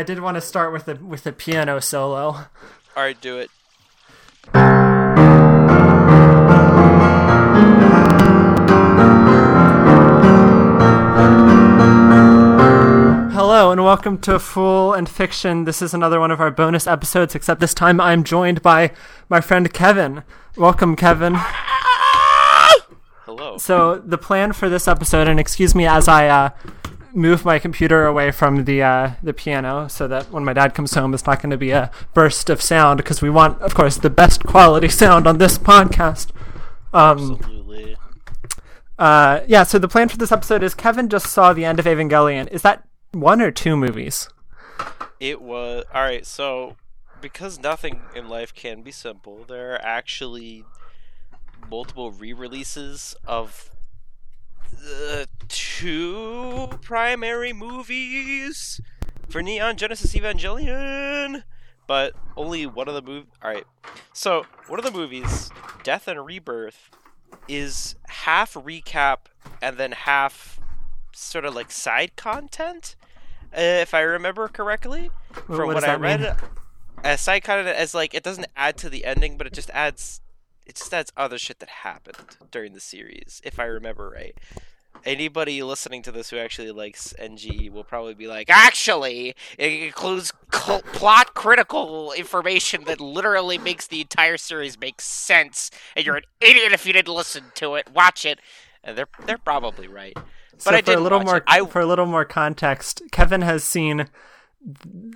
I did want to start with a with a piano solo. All right, do it. Hello and welcome to Fool and Fiction. This is another one of our bonus episodes, except this time I'm joined by my friend Kevin. Welcome, Kevin. Hello. So the plan for this episode, and excuse me as I uh, move my computer away from the uh, the piano, so that when my dad comes home, it's not going to be a burst of sound, because we want, of course, the best quality sound on this podcast. Um, Absolutely. uh, yeah. So the plan for this episode is Kevin just saw the end of Evangelion. Is that one or two movies? It was all right. So, because nothing in life can be simple, there are actually multiple re-releases of the two primary movies for Neon Genesis Evangelion. But only one of the move. All right. So one of the movies, Death and Rebirth, is half recap and then half sort of like side content, uh, if I remember correctly. Wh- From what what I that mean? read, as side content as like it doesn't add to the ending, but it just adds it just adds other shit that happened during the series, if I remember right. Anybody listening to this who actually likes NGE will probably be like, actually, it includes cl- plot critical information that literally makes the entire series make sense, and you're an idiot if you didn't listen to it. Watch it, and they're they're probably right. So But I for a little more. I- for a little more context, Kevin has seen,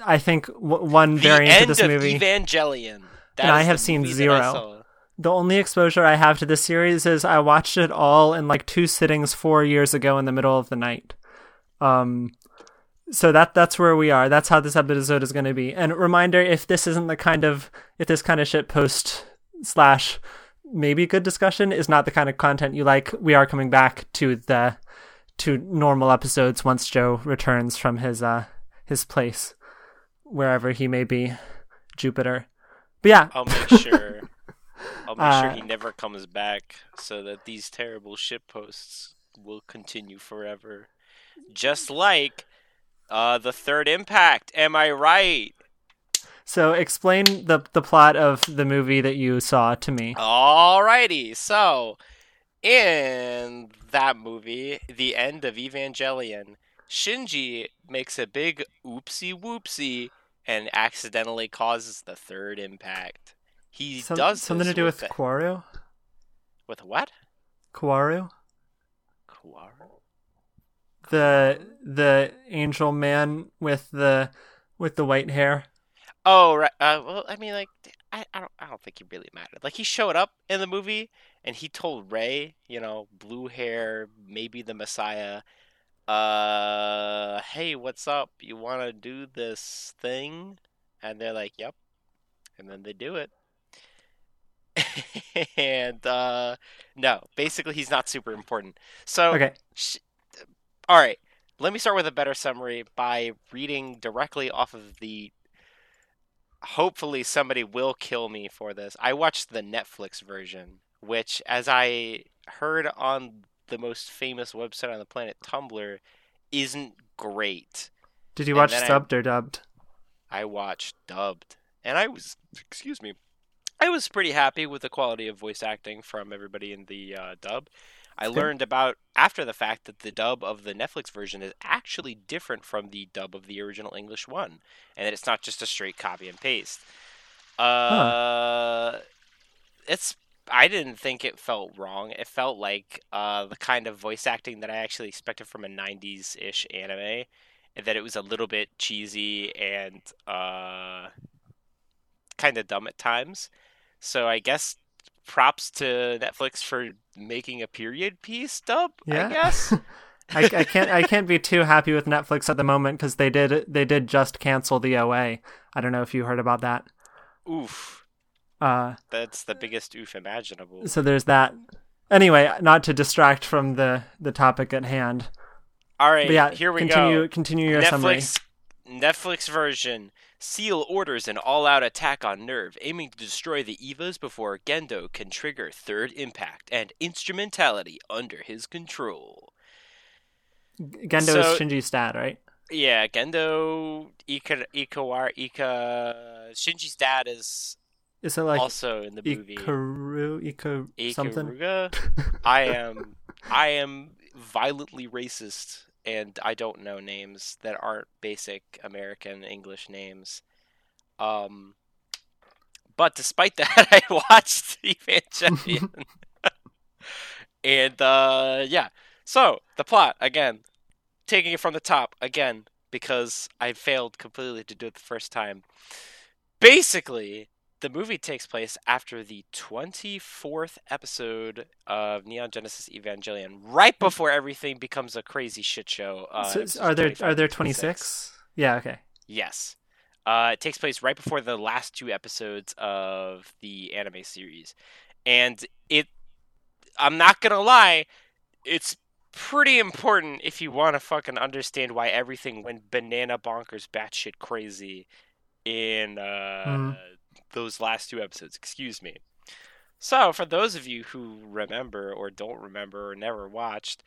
I think, w- one The variant of this of movie. Evangelion. That And I have seen zero. The only exposure I have to this series is I watched it all in like two sittings four years ago in the middle of the night. Um, so that that's where we are. That's how this episode is going to be. And reminder: if this isn't the kind of if this kind of shit post slash maybe good discussion is not the kind of content you like, we are coming back to the to normal episodes once Joe returns from his uh his place wherever he may be, Jupiter. But yeah, I'll make sure. I'll make sure Uh, he never comes back, so that these terrible shit posts will continue forever. Just like uh, the third impact. Am I right? So explain the the plot of the movie that you saw to me. Alrighty. So, in that movie, the end of Evangelion, Shinji makes a big oopsie whoopsie and accidentally causes the third impact. He Some- does something to do with Kaworu? with what? Kaworu? Kaworu? The the angel man with the with the white hair. Oh right. Uh, well, I mean, like, I, I don't, I don't think he really mattered. Like, he showed up in the movie, and he told Rei, you know, blue hair, maybe the Messiah, uh, hey, what's up? You want to do this thing? And they're like, yep. And then they do it. and uh, no, basically, he's not super important. So Okay. Sh- All right. Let me start with a better summary by reading directly off of the. Hopefully, somebody will kill me for this. I watched the Netflix version, which, as I heard on the most famous website on the planet, Tumblr, isn't great. Did you And watch then I- subbed or dubbed? I watched dubbed, and I was, excuse me, I was pretty happy with the quality of voice acting from everybody in the uh, dub. I learned about after the fact that the dub of the Netflix version is actually different from the dub of the original English one, and that it's not just a straight copy and paste. Uh, it's I didn't think it felt wrong. It felt like uh, the kind of voice acting that I actually expected from a '90s ish anime, and that it was a little bit cheesy and uh, kind of dumb at times. So I guess props to Netflix for making a period piece dub. Yeah. I guess. I, I can't I can't be too happy with Netflix at the moment because they did they did just cancel the OA. I don't know if you heard about that. oof, Uh, that's the biggest oof imaginable. so there's that. Anyway, not to distract from the the topic at hand. All right, But yeah, here we continue go. continue your summary. Netflix Netflix version. SEELE orders an all-out attack on NERV, aiming to destroy the Evas before Gendo can trigger third impact and instrumentality under his control. Gendo So- is Shinji's dad, right? Yeah, Gendo Ika Ikawar Ika Shinji's dad is Is it like also in the movie. Ikaru, Ika something? I am I am violently racist and I don't know names that aren't basic American English names. Um but despite that I watched Evangelion. and uh yeah. So, the plot again, taking it from the top again because I failed completely to do it the first time. Basically, the movie takes place after the 24th episode of Neon Genesis Evangelion, right before everything becomes a crazy shit show. Uh, So, are there are there to 26? Yeah, okay. Yes. Uh, it takes place right before the last two episodes of the anime series. And it, I'm not gonna lie, it's pretty important if you want to fucking understand why everything went banana bonkers batshit crazy in uh, Mhm. Those last two episodes. Excuse me. So, for those of you who remember or don't remember or never watched,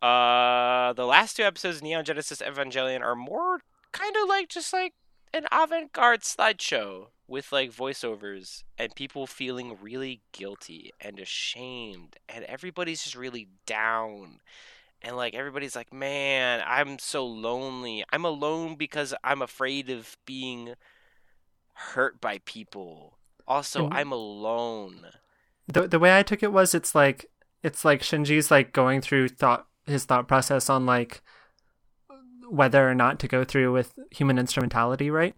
uh, the last two episodes of Neon Genesis Evangelion are more kind of like just like an avant-garde slideshow with like voiceovers and people feeling really guilty and ashamed and everybody's just really down and like everybody's like man i'm so lonely i'm alone because i'm afraid of being hurt by people. Also And- i'm alone. The the way I took it was it's like it's like Shinji's like going through thought his thought process on like whether or not to go through with human instrumentality, right?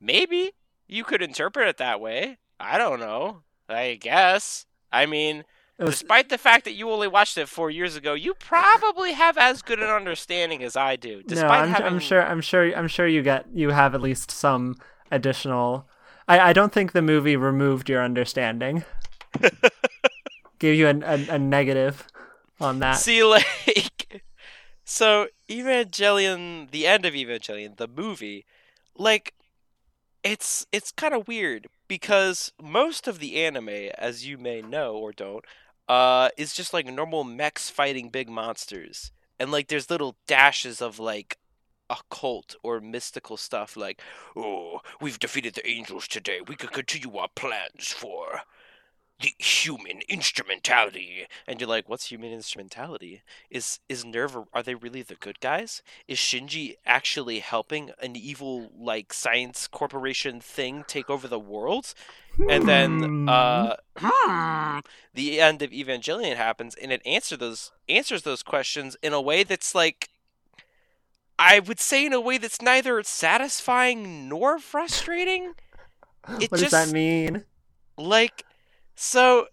maybe. You could interpret it that way. I don't know. I guess. I mean was despite the fact that you only watched it four years ago, you probably have as good an understanding as I do. no, I'm, having, I'm sure I'm sure I'm sure you get you have at least some additional. I I don't think the movie removed your understanding. Gave you a, a, a negative on that. See, like, so Evangelion, the end of Evangelion, the movie, like, it's it's kind of weird because most of the anime, as you may know or don't, uh, is just like normal mechs fighting big monsters, and like there's little dashes of like occult or mystical stuff like, oh, we've defeated the angels today. We could continue our plans for the human instrumentality. And you're like, what's human instrumentality? Is is NERV are they really the good guys? Is Shinji actually helping an evil like science corporation thing take over the world? And then uh the end of Evangelion happens and it answer those answers those questions in a way that's like I would say in a way that's neither satisfying nor frustrating. It what does just that mean? like so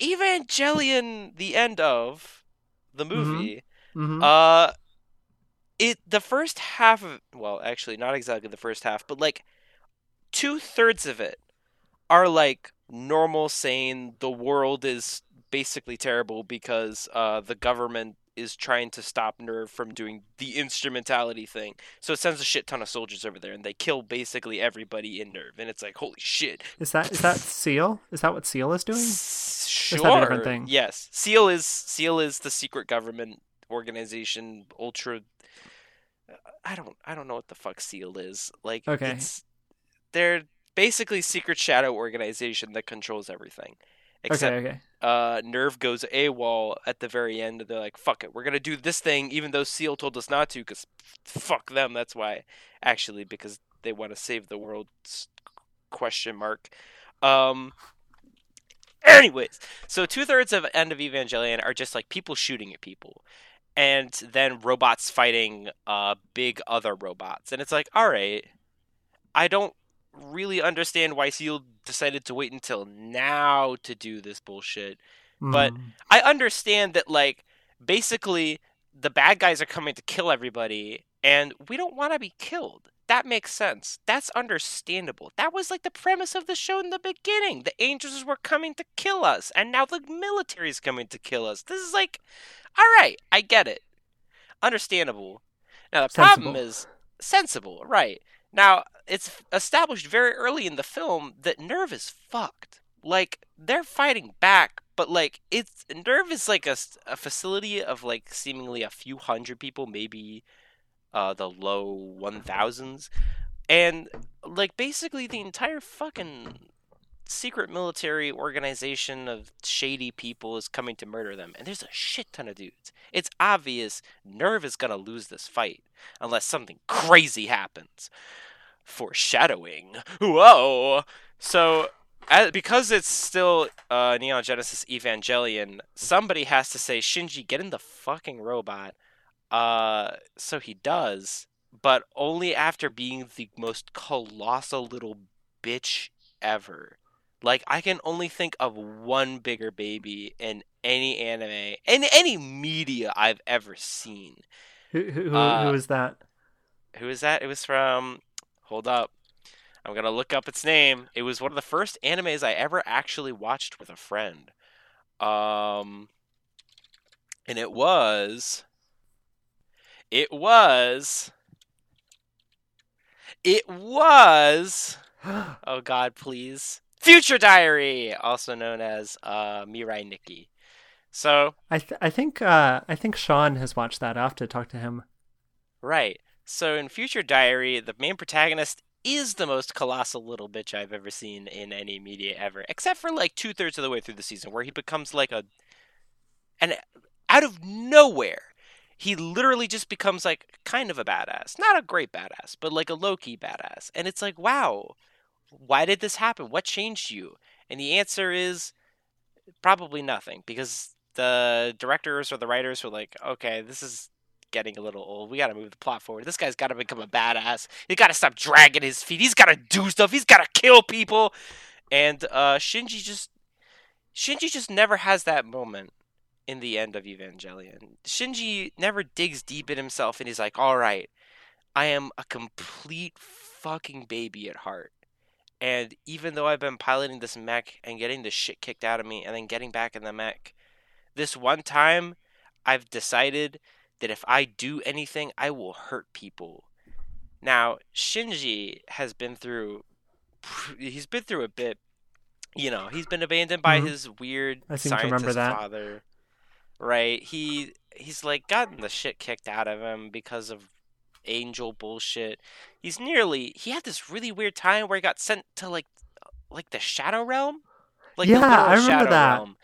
evangelion the end of the movie hmm uh it the first half of well actually not exactly the first half but like two-thirds of it are like normal saying the world is basically terrible because uh the government is trying to stop NERV from doing the instrumentality thing so it sends a shit ton of soldiers over there and they kill basically everybody in NERV and it's like holy shit Is that is that SEELE? Is that what SEELE is doing? Sure. that a different thing? Yes. SEELE is SEELE is the secret government organization. Ultra. I don't. I don't know what the fuck SEELE is. Like. Okay. It's, they're basically secret shadow organization that controls everything. Except okay, okay. uh, NERV goes AWOL at the very end, they're like, "Fuck it, we're gonna do this thing," even though SEELE told us not to, because fuck them. That's why, actually, because they want to save the world? Question mark. Um. Anyways, so two thirds of end of Evangelion are just like people shooting at people, and then robots fighting uh big other robots, and it's like, all right, I don't really understand why SEELE decided to wait until now to do this bullshit. But- Mm. I understand that like basically the bad guys are coming to kill everybody and we don't want to be killed. That makes sense. That's understandable. That was like the premise of the show in the beginning. The angels were coming to kill us and now the military's coming to kill us. This is like all right, I get it. Understandable. Now the problem is sensible, right? Now, it's established very early in the film that NERV is fucked. Like, they're fighting back, but, like, it's. NERV is like a, a facility of, like, seemingly a few hundred people, maybe uh, the low 1000s. And, like, basically the entire fucking secret military organization of shady people is coming to murder them. And there's a shit ton of dudes. It's obvious NERV is to lose this fight unless something crazy happens. Foreshadowing. Whoa! So, as, because it's still uh, Neon Genesis Evangelion, somebody has to say, Shinji, get in the fucking robot. Uh, so he does, but only after being the most colossal little bitch ever. Like I can only think of one bigger baby in any anime in any media I've ever seen. Who who, Uh, who is that? Who is that? It was from. Hold up. I'm gonna look up its name. It was one of the first animes I ever actually watched with a friend. Um, and it was. It was. It was. Oh God, please. Future Diary, also known as uh, Mirai Nikki. So I th- I think uh I think Sean has watched that. I have to talk to him. Right. So in Future Diary, the main protagonist is the most colossal little bitch I've ever seen in any media ever, except for like two thirds of the way through the season, where he becomes like a. And out of nowhere, he literally just becomes like kind of a badass. Not a great badass, but like a low key badass. And it's like, wow, why did this happen? What changed you? And the answer is probably nothing, because the directors or the writers were like, okay, this is getting a little old. We got to move the plot forward. This guy's got to become a badass. He got to stop dragging his feet. He's got to do stuff. He's got to kill people. And uh, Shinji just Shinji just never has that moment in the end of Evangelion. Shinji never digs deep in himself and he's like, "All right, I am a complete fucking baby at heart." And even though I've been piloting this mech and getting the shit kicked out of me and then getting back in the mech, this one time I've decided that if I do anything, I will hurt people. Now, Shinji has been through he's been through a bit. You know, he's been abandoned by Mhm. his weird I seem to remember scientist that. father. Right? He he's like gotten the shit kicked out of him because of angel bullshit. He's nearly he had this really weird time where he got sent to like like the shadow realm. Like Yeah, I remember shadow that. realm.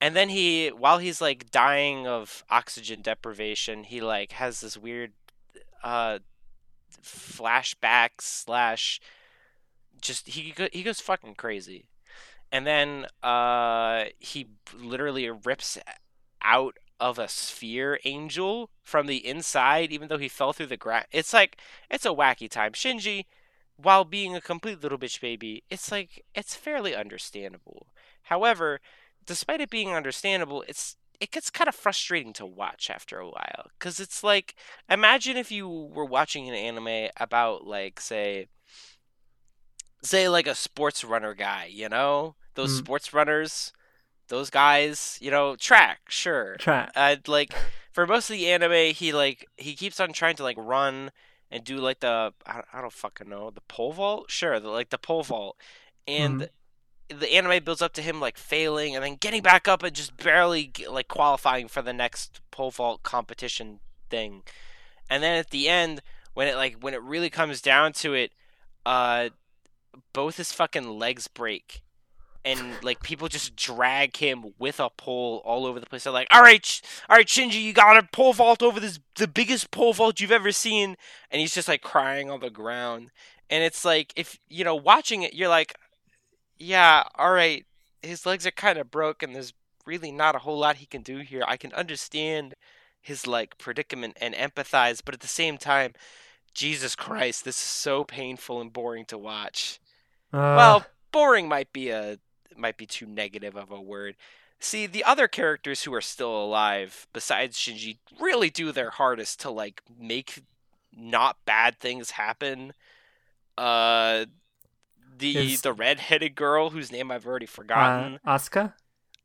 And then he while he's like dying of oxygen deprivation, he like has this weird uh flashback slash just he he goes fucking crazy. And then uh he literally rips out of a sphere angel from the inside even though he fell through the ground. It's like it's a wacky time. Shinji while being a complete little bitch baby, it's like it's fairly understandable. However, despite it being understandable, it's it gets kind of frustrating to watch after a while cuz it's like imagine if you were watching an anime about like say say like a sports runner guy, you know? Those Mm. sports runners, those guys, you know, track, sure. Try. Uh, like for most of the anime, he like he keeps on trying to like run and do like the I don't, I don't fucking know the pole vault, sure, the, like the pole vault, and the anime builds up to him like failing and then getting back up and just barely like qualifying for the next pole vault competition thing, and then at the end when it like when it really comes down to it, uh, both his fucking legs break and like people just drag him with a pole all over the place. They're like, "All right, Sh- all right, Shinji, you got to pole vault over this the biggest pole vault you've ever seen," and he's just like crying on the ground. And it's like if you know watching it, you're like, "Yeah, all right, his legs are kind of broken. There's really not a whole lot he can do here. I can understand his like predicament and empathize, but at the same time." Jesus Christ, this is so painful and boring to watch. Uh, Well, boring might be a might be too negative of a word. See, the other characters who are still alive besides Shinji really do their hardest to like make not bad things happen. Uh the Is- the red-headed girl whose name I've already uh, forgotten, Asuka.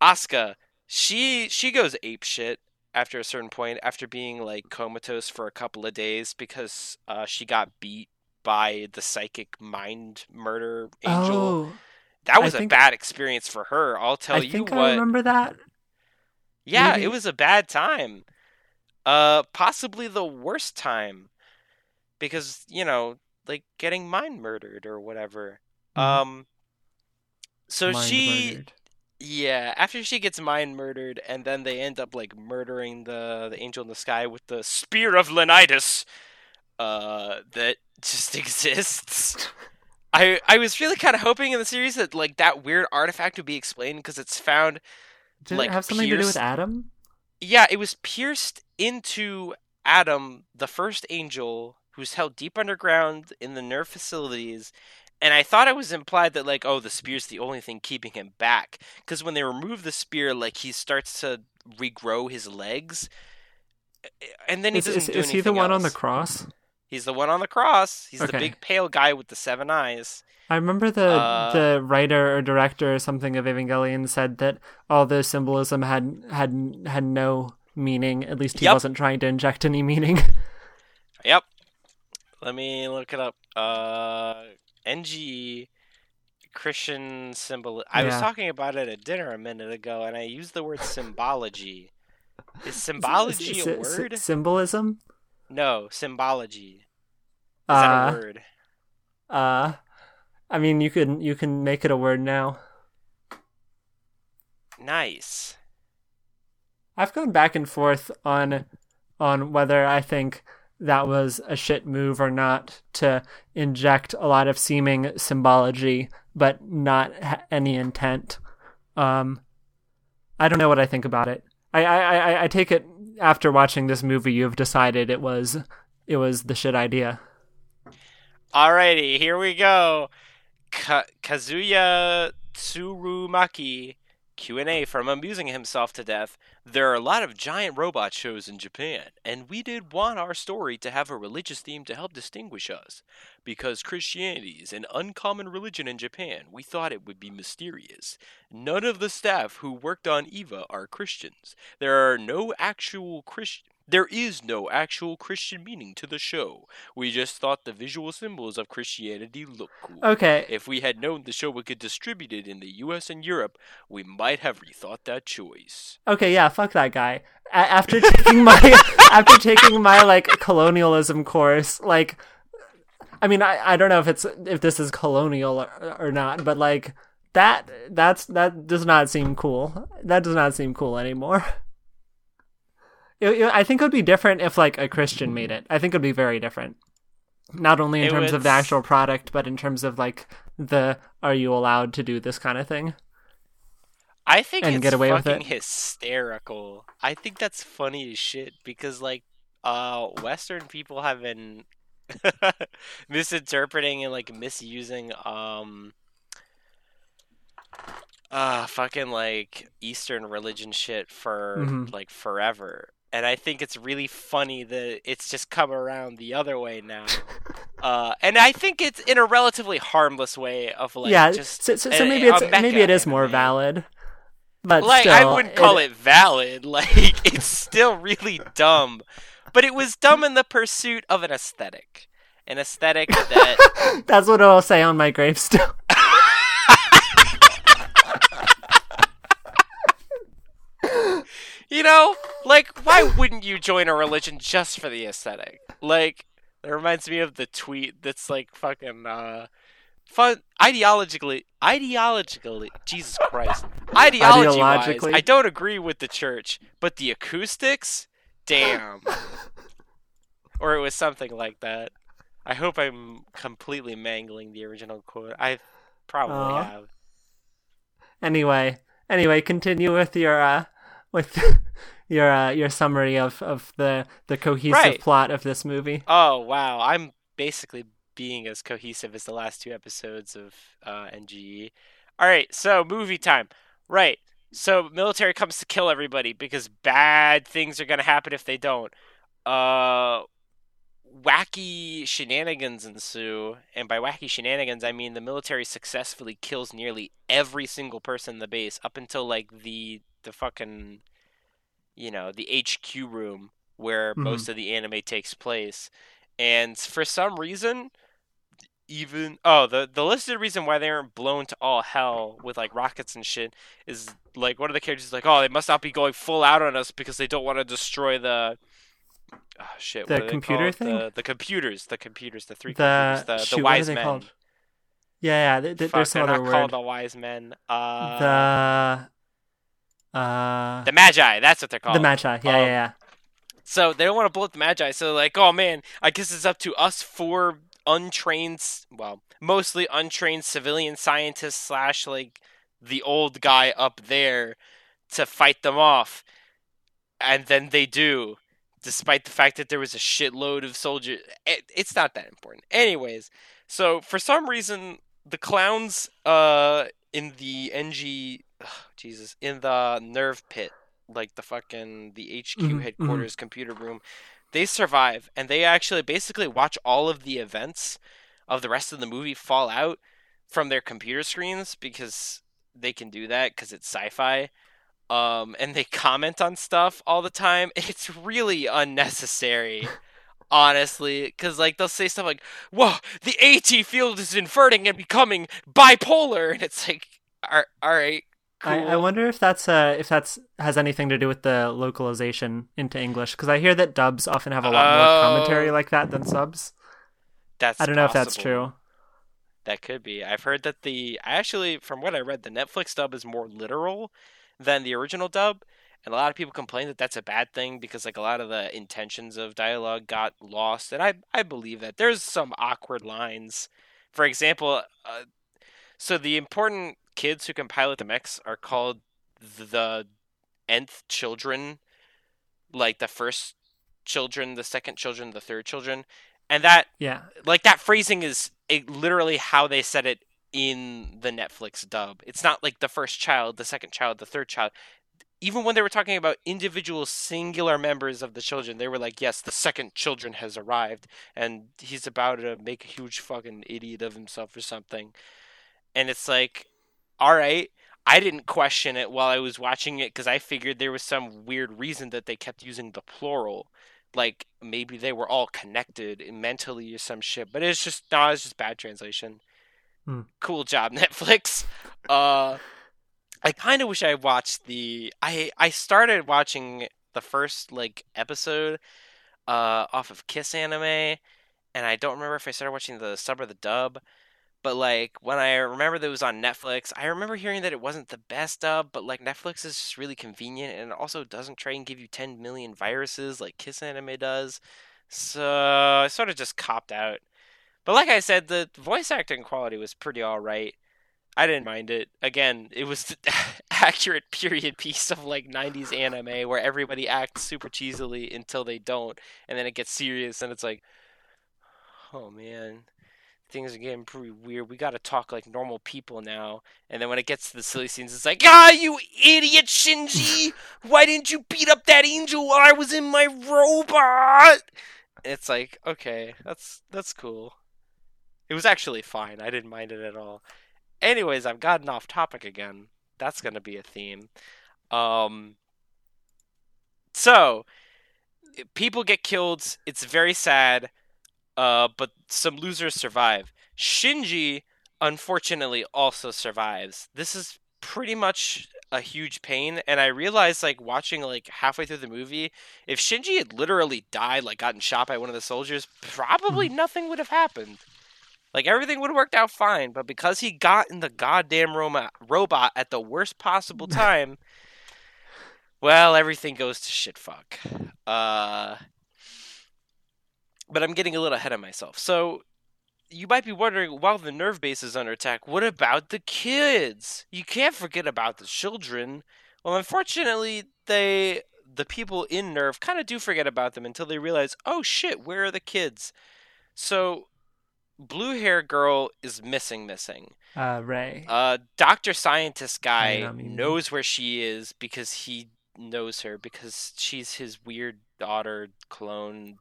Asuka. She she goes ape shit after a certain point after being like comatose for a couple of days because uh, she got beat by the psychic mind murder angel. Oh, That was a bad experience for her. I'll tell I you think I remember that. yeah, maybe- it was a bad time. Uh, possibly the worst time. because you know, like getting mind murdered or whatever. Mhm. Um. So Mind she, murdered. yeah, after she gets mind murdered, and then they end up like murdering the the angel in the sky with the spear of Leonidas, uh, that just exists. I I was really kind of hoping in the series that like that weird artifact would be explained because it's found. Did like, it have something to do with Adam? Yeah, it was pierced into Adam, the first angel, who's held deep underground in the NERV facilities. And I thought it was implied that like, oh, the spear's the only thing keeping him back. Because when they remove the spear, like he starts to regrow his legs, and then he Is, doesn't is, do is he the one on the cross? He's the one on the cross. He's the big pale guy with the seven eyes. I remember the Uh, the writer or director or something of Evangelion said that all the symbolism had had had no meaning. At least he Yep. wasn't trying to inject any meaning. Yep. Let me look it up. Uh, NG Christian symbol. I was talking about it at dinner a minute ago, and I used the word symbology. Is symbology S- a s- word? symbolism. No, symbology. Is Uh, that a word? Uh, I mean, you can you can make it a word now. Nice. I've gone back and forth on on whether I think that was a shit move or not to inject a lot of seeming symbology but not ha- any intent. Um, I don't know what I think about it. I, I, I, I take it after watching this movie, you've decided it was it was the shit idea. Alrighty, here we go. Ka- Kazuya Tsurumaki Q&A from amusing himself to death. There are a lot of giant robot shows in Japan, and we did want our story to have a religious theme to help distinguish us. Because Christianity is an uncommon religion in Japan, we thought it would be mysterious. None of the staff who worked on Eva are Christians. There are no actual Christian there is no actual Christian meaning to the show. We just thought the visual symbols of Christianity looked cool. Okay, If we had known the show would get distributed in the US and Europe, we might have rethought that choice. Okay, yeah, fuck that guy. A- after taking my after taking my like colonialism course, like I mean, I, I don't know if it's if this is colonial or, or not, but like that that's that does not seem cool. That does not seem cool anymore. It- it- I think it would be different if like a Christian made it. I think it would be very different. Not only in It terms of the actual product, but in terms of like the are you allowed to do this kind of thing? I think And it's get away with it. hysterical. I think that's funny as shit because like uh western people have been misinterpreting and like misusing um uh fucking like eastern religion shit for Mhm. like forever. And I think it's really funny that it's just come around the other way now. uh and I think it's in a relatively harmless way of like yeah, just so, so, so a- maybe it's maybe it is more valid. But like still, I wouldn't call it, valid. Like it's still really dumb, but it was dumb in the pursuit of an aesthetic, an aesthetic that That's what I'll say on my gravestone. You know, like why wouldn't you join a religion just for the aesthetic? Like that reminds me of the tweet that's like fucking uh fun ideologically ideologically Jesus Christ ideology wise Ideologically. I don't agree with the church, but the acoustics, damn. or it was something like that. I hope I'm completely mangling the original quote. I probably have. anyway, anyway, continue with your uh, with your uh, your summary of, of the the cohesive Right. plot of this movie. Oh wow, I'm basically being as cohesive as the last two episodes of uh, NGE. All right, so movie time. Right. So military comes to kill everybody because bad things are gonna happen if they don't. Uh, wacky shenanigans ensue, and by wacky shenanigans I mean the military successfully kills nearly every single person in the base up until like the the fucking you know the HQ room where Mhm. most of the anime takes place. And for some reason, even oh the the listed reason why they aren't blown to all hell with like rockets and shit is like one of the characters is like oh they must not be going full out on us because they don't want to destroy the oh, shit. The what are they computer thing? The, the computers, the computers, the three The- computers, the, shoot, the what are wise they men. called? Yeah, yeah. th- th- Fuck, there's some they're other not called the wise men. Uh, The uh, the magi. That's what they're called. the Magi. Yeah, Um, yeah, yeah. So they don't want to blow up the Magi. So like, oh man, I guess it's up to us four untrained, well, mostly untrained civilian scientists slash like the old guy up there to fight them off. And then they do, despite the fact that there was a shitload of soldiers. It, it's not that important. Anyways, so for some reason, the clowns uh in the NG, ugh, Jesus, in the NERV pit like the fucking the HQ Mhm, headquarters computer room, they survive and they actually basically watch all of the events of the rest of the movie fall out from their computer screens because they can do that because it's sci-fi. Um, and they comment on stuff all the time. It's really unnecessary, honestly, because like they'll say stuff like, "Whoa, the AT field is inverting and becoming bipolar," and it's like, "All all right, cool." I, I wonder if that's uh if that's has anything to do with the localization into English because I hear that dubs often have a lot more commentary Oh. like that than subs. That's I don't know if that's true. That could be. I've heard that the I actually, from what I read, the Netflix dub is more literal than the original dub, and a lot of people complain that that's a bad thing because like a lot of the intentions of dialogue got lost, and I I believe that there's some awkward lines. For example, uh, so the important kids who can pilot the mechs are called the nth children, like the first children, the second children, the third children, and that Yeah, like that phrasing is it, literally how they said it in the Netflix dub. It's not like the first child, the second child, the third child. Even when they were talking about individual singular members of the children, they were like, "Yes, the second children has arrived, and he's about to make a huge fucking idiot of himself or something." And it's like, all right. I didn't question it while I was watching it because I figured there was some weird reason that they kept using the plural like maybe they were all connected mentally or some shit. But it's just no, it's just bad translation. Hmm. Cool job, Netflix. Uh, I kind of wish I watched the. I I started watching the first like episode uh off of Kiss Anime, and I don't remember if I started watching the sub or the dub. But like when I remember that it was on Netflix, I remember hearing that it wasn't the best dub, but like Netflix is just really convenient and it also doesn't try and give you 10 million viruses like Kiss Anime does. So I sort of just copped out. But like I said, the voice acting quality was pretty alright. I didn't mind it. Again, it was the accurate period piece of like 90s anime where everybody acts super cheesily until they don't, and then it gets serious and it's like, oh man, things are getting pretty weird. We got to talk like normal people now. And then when it gets to the silly scenes, it's like, ah, you idiot, Shinji! Why didn't you beat up that angel while I was in my robot? And it's like, okay, that's that's cool. It was actually fine. I didn't mind it at all. Anyways, I've gotten off topic again. That's gonna be a theme. Um. So, people get killed. It's very sad. Uh, but some losers survive. Shinji, unfortunately, also survives. This is pretty much a huge pain, and I realized, like, watching, like, halfway through the movie, if Shinji had literally died, like, gotten shot by one of the soldiers, probably nothing would have happened. Like, everything would have worked out fine, but because he got in the goddamn Roma- robot at the worst possible time, well, everything goes to shit fuck. Uh but I'm getting a little ahead of myself. So you might be wondering, while the NERV base is under attack, what about the kids? You can't forget about the children. Well, unfortunately, they the people in NERV kind of do forget about them until they realize, oh shit, where are the kids? So, blue hair girl is missing, missing. uh, Rei. Uh, Doctor Scientist guy I mean- knows where she is because he knows her because she's his weird daughter clone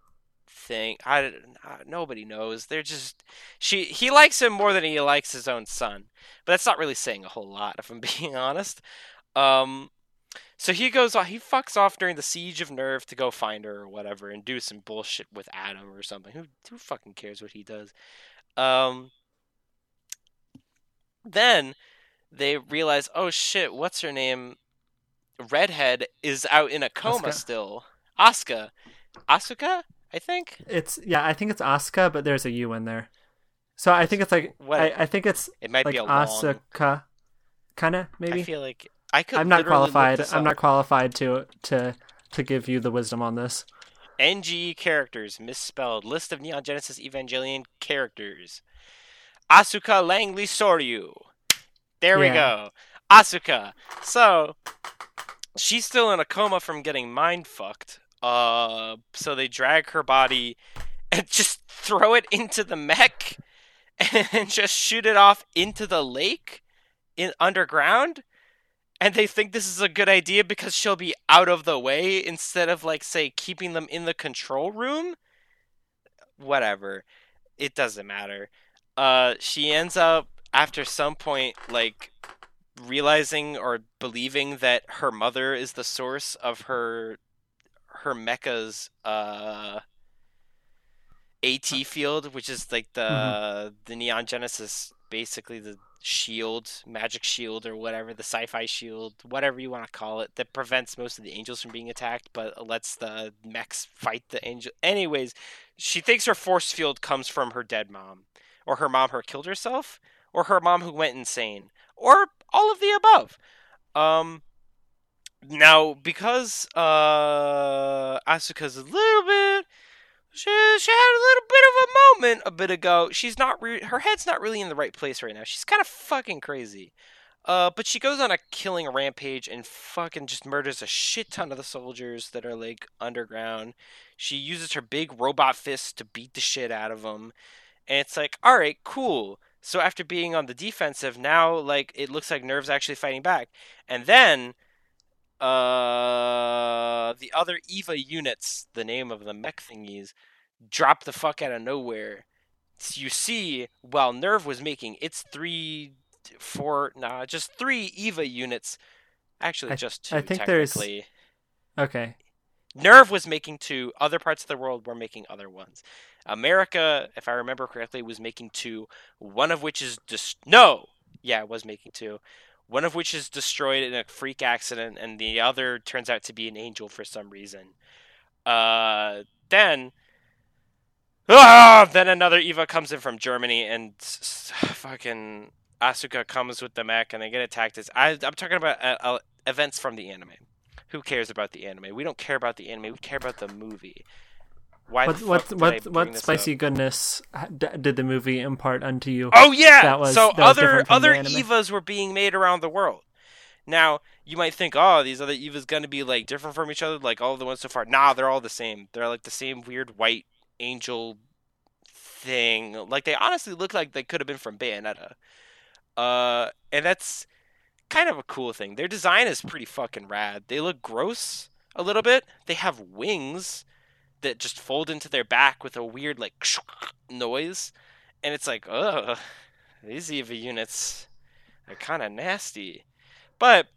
thing. I uh, nobody knows. They're just she. He likes him more than he likes his own son, but that's not really saying a whole lot if I'm being honest. Um, so he goes off. He fucks off during the siege of NERV to go find her or whatever and do some bullshit with Adam or something. Who who fucking cares what he does? Um. Then they realize, oh shit, what's her name? Redhead is out in a coma Asuka. still. Asuka. Asuka, I think. It's yeah, I think it's Asuka, but there's a U in there. So I think it's like What? I, I think it's It might like be a long. Asuka, kinda maybe. I feel like I could. I'm not qualified. I'm not qualified to to to give you the wisdom on this. NGE characters misspelled. List of Neon Genesis Evangelion characters. Asuka Langley Soryu. There we go. Asuka. So she's still in a coma from getting mind fucked. Uh, so they drag her body and just throw it into the mech and just shoot it off into the lake in underground. And they think this is a good idea because she'll be out of the way instead of like say keeping them in the control room. Whatever. It doesn't matter. Uh she ends up after some point like realizing or believing that her mother is the source of her her mecha's uh AT field, which is like the the Neon Genesis, basically the shield, magic shield, or whatever the sci-fi shield, whatever you want to call it, that prevents most of the angels from being attacked, but lets the mechs fight the angel. Anyways, she thinks her force field comes from her dead mom, or her mom who killed herself, or her mom who went insane, or all of the above. Um, now because uh Asuka's a little bit she, she had a little bit of a moment a bit ago. She's not re- her head's not really in the right place right now. She's kind of fucking crazy. Uh, but she goes on a killing rampage and fucking just murders a shit ton of the soldiers that are like underground. She uses her big robot fists to beat the shit out of them. And it's like, all right, cool. So after being on the defensive, now like it looks like NERV's actually fighting back. And then uh the other Eva units, the name of the mech thingies, drop the fuck out of nowhere. So you see, while NERV was making its three, four, nah, just three Eva units. Actually, I- just two. I think there's-. Okay. NERV was making two. Other parts of the world were making other ones. America, if I remember correctly, was making two. One of which is dis- no, yeah, it was making two. One of which is destroyed in a freak accident, and the other turns out to be an angel for some reason. Uh, then, ah, then another Eva comes in from Germany, and fucking Asuka comes with the mech, and they get attacked. As I, I'm talking about uh, uh, events from the anime. Who cares about the anime? We don't care about the anime. We care about the movie. Why What what fuck did I what what spicy up? goodness did the movie impart unto you? Oh yeah. that was- so that other the other? Evas were being made around the world. Now you might think, oh, these other Evas gonna be like different from each other, like all the ones so far. Nah, they're all the same. They're like the same weird white angel thing. Like they honestly look like they could have been from Bayonetta. Uh, and that's kind of a cool thing. Their design is pretty fucking rad. They look gross a little bit. They have wings that just fold into their back with a weird like noise, and it's like, ugh, these Eva units are kind of nasty. But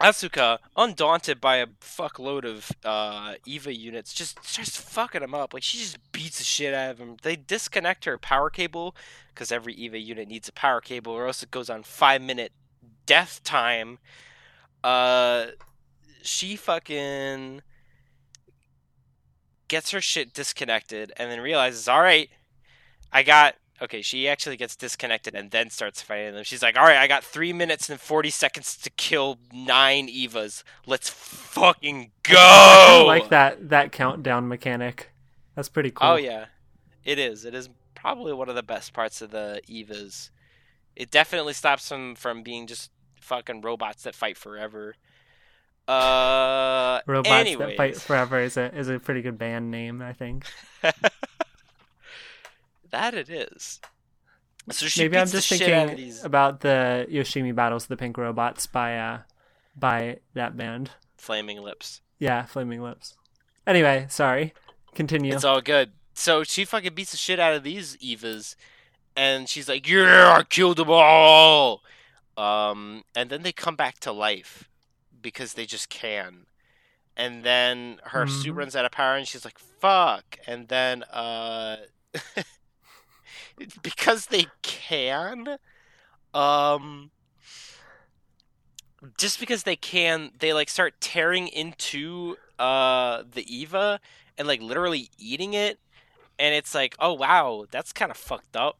Asuka, undaunted by a fuckload of uh, Eva units, just just fucking them up. Like she just beats the shit out of them. They disconnect her power cable because every Eva unit needs a power cable, or else it goes on five minute death time. Uh, she fucking gets her shit disconnected and then realizes, all right, I got. Okay, she actually gets disconnected and then starts fighting them. She's like, all right, I got three minutes and 40 seconds to kill nine Evas. Let's fucking go! I like that that countdown mechanic. That's pretty cool. Oh, yeah. It is. It is probably one of the best parts of the Evas. It definitely stops them from being just fucking robots that fight forever. Uh, Robots anyways. that fight forever is a is a pretty good band name, I think. That it is. So Maybe I'm just shit out of thinking these about the Yoshimi battles the Pink Robots by uh by that band. flaming lips. Yeah, Flaming Lips. Anyway, sorry. Continue. It's all good. So she fucking beats the shit out of these Evas, and she's like, "Yeah, I killed them all." Um, and then they come back to life because they just can. And then her suit Mhm. runs out of power, and she's like, "Fuck!" And then, uh, because they can, um, just because they can, they like start tearing into uh the Eva and like literally eating it, and it's like, oh wow, that's kind of fucked up.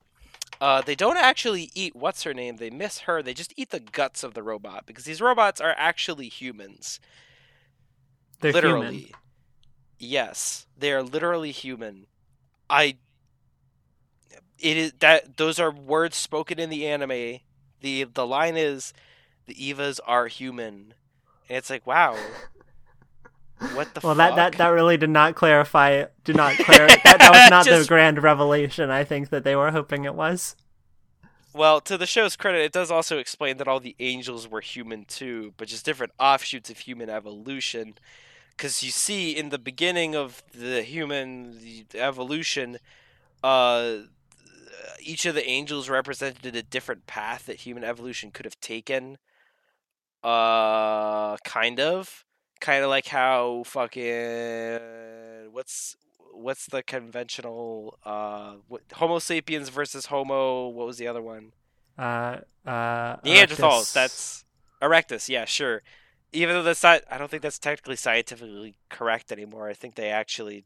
Uh, they don't actually eat what's her name. They miss her. They just eat the guts of the robot because these robots are actually humans. They're literally. human. Yes, they are literally human. I. It is that those are words spoken in the anime. the The line is, "The Evas are human," and it's like, wow. What the Well, fuck? that, that that really did not clarify. Did not clarify. that, that was not the grand revelation. I think that they were hoping it was. Well, to the show's credit, it does also explain that all the angels were human too, but just different offshoots of human evolution. Because you see, in the beginning of the human evolution, uh, each of the angels represented a different path that human evolution could have taken. Uh, kind of, kind of like how fucking what's what's the conventional uh what, Homo sapiens versus Homo? What was the other one? Uh, uh, Neanderthals. Erectus. That's Erectus. Yeah, sure. Even though that's not, I don't think that's technically scientifically correct anymore. I think they actually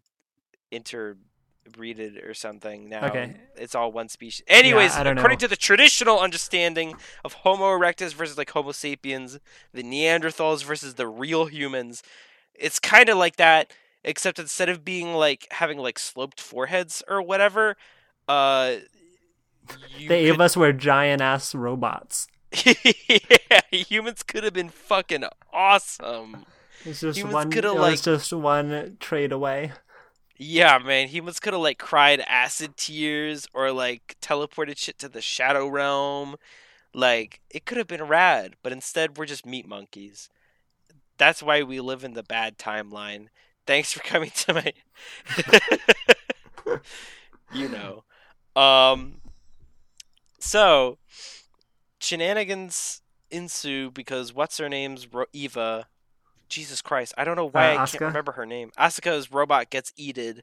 interbreeded or something now. Okay. It's all one species. Anyways, don't according know. to the traditional understanding of Homo erectus versus like Homo sapiens, the Neanderthals versus the real humans, it's kind of like that, except instead of being like having like sloped foreheads or whatever, uh, the could- of us were giant ass robots. yeah, humans could have been fucking awesome. It's just Humans one. It coulda, was just one trade away. Yeah, man, humans could have like cried acid tears or like teleported shit to the shadow realm. Like it could have been rad, but instead we're just meat monkeys. That's why we live in the bad timeline. Thanks for coming to my You know. Um so shenanigans ensue because what's her name's Eva Jesus Christ, I don't know why Uh, I can't remember her name. Asuka's robot gets eated,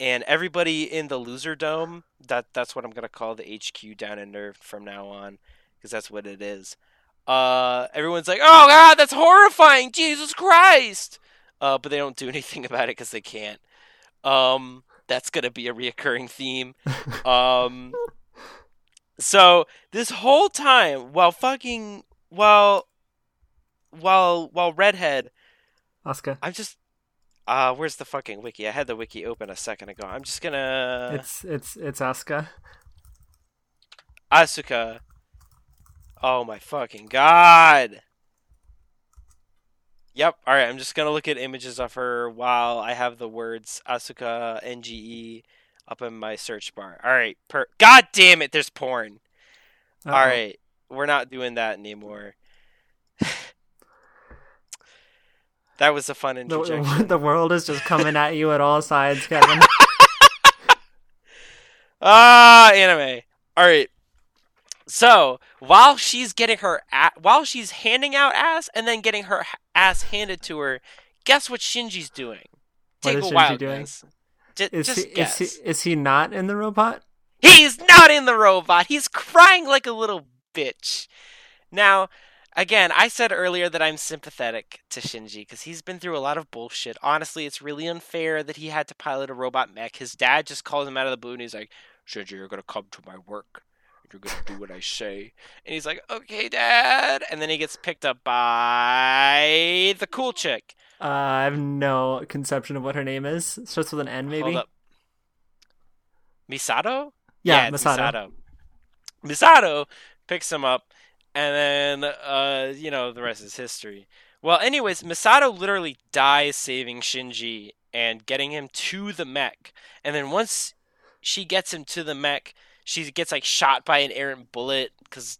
and everybody in the loser dome that that's what I'm gonna call the HQ down in NERV from now on, because that's what it is. Uh, everyone's like, "Oh God, that's horrifying! Jesus Christ!" Uh, but they don't do anything about it because they can't. Um, that's gonna be a reoccurring theme. Um, so this whole time, while fucking while while while redhead Asuka. I'm just uh where's the fucking wiki? I had the wiki open a second ago. I'm just gonna It's it's it's Asuka. Asuka. Oh my fucking god. Yep. All right. I'm just gonna look at images of her while I have the words Asuka NGE up in my search bar. All right. Per. God damn it! There's porn. Uh-oh. All right. We're not doing that anymore. that was a fun The, interjection. the world is just coming at you at all sides, Kevin. Ah, anime. All right. So while she's getting her, a- while she's handing out ass and then getting her ass handed to her, guess what Shinji's doing? What Take is a Shinji wild doing? J- Is just he, is he is he not in the robot? He's not in the robot. He's crying like a little bitch. Now, again, I said earlier that I'm sympathetic to Shinji because he's been through a lot of bullshit. Honestly, it's really unfair that he had to pilot a robot mech. His dad just called him out of the blue and he's like, Shinji, you're going to come to my work. You're going to do what I say. And he's like, okay, dad. And then he gets picked up by the cool chick. Uh, I have no conception of what her name is. It starts with an N, maybe. Hold up. Misato? Yeah, it's Masato. Misato. Misato picks him up, and then uh, you know the rest is history. Well, anyways, Misato literally dies saving Shinji and getting him to the mech, and then once she gets him to the mech, she gets like shot by an errant bullet. Because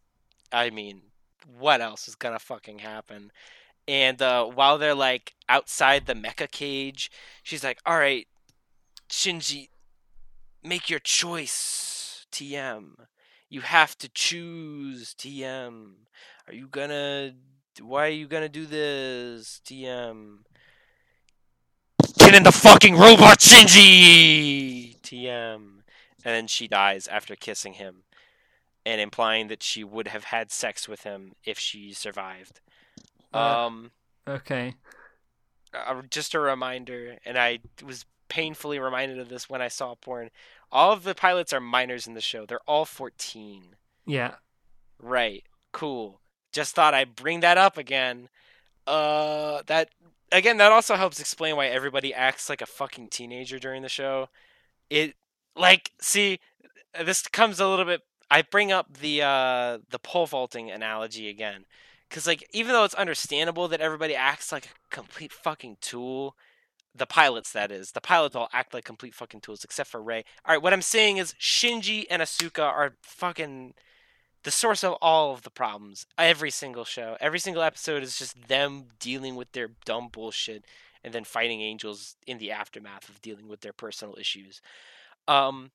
I mean, what else is gonna fucking happen? And uh, while they're like outside the mecha cage, she's like, "All right, Shinji, make your choice, TM. You have to choose, TM. Are you gonna. Why are you gonna do this, TM? Get in the fucking robot, Shinji! TM. And then she dies after kissing him and implying that she would have had sex with him if she survived. Uh, Um. Okay. uh, just a reminder, and I was painfully reminded of this when I saw porn. All of the pilots are minors in the show. They're all 14. Yeah. Right. Cool. Just thought I'd bring that up again. Uh, that again, that also helps explain why everybody acts like a fucking teenager during the show. It like see, this comes a little bit. I bring up the uh the pole vaulting analogy again, because like even though it's understandable that everybody acts like a complete fucking tool, the pilots that is the pilots all act like complete fucking tools except for Rei All right, what I'm saying is Shinji and Asuka are fucking the source of all of the problems. Every single show, every single episode is just them dealing with their dumb bullshit and then fighting angels in the aftermath of dealing with their personal issues. Um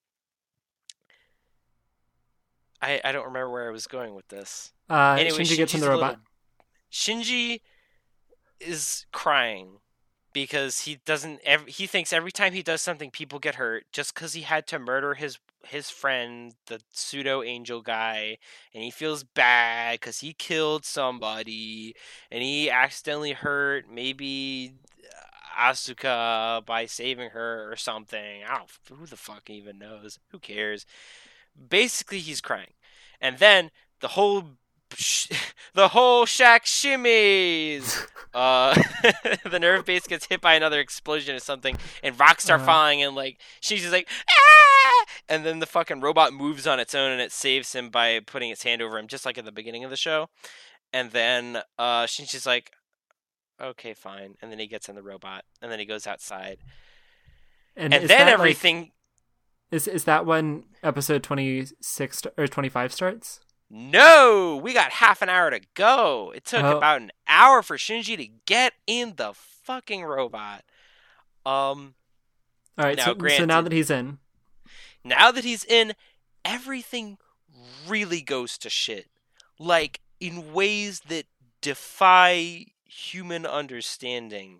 I I don't remember where I was going with this. Uh, Anyway, Shinji gets in the robot. little- Shinji is crying because he doesn't he thinks every time he does something people get hurt just cuz he had to murder his his friend the pseudo angel guy and he feels bad cuz he killed somebody and he accidentally hurt maybe uh, Asuka by saving her or something. I don't who the fuck even knows. Who cares? Basically he's crying. And then the whole sh- the whole shack shimmies. uh, the NERV base gets hit by another explosion or something, and rocks start Uh-huh. falling, and like she's just like, ah! and then the fucking robot moves on its own, and it saves him by putting its hand over him, just like at the beginning of the show. And then uh, she's just like, okay, fine. And then he gets in the robot, and then he goes outside, And, and then that, like- everything. is is that when episode twenty six or twenty five starts? No, we got half an hour to go. It took Oh. about an hour for Shinji to get in the fucking robot. Um, All right. Now, so, so now that he's in, now that he's in, everything really goes to shit. Like in ways that defy human understanding.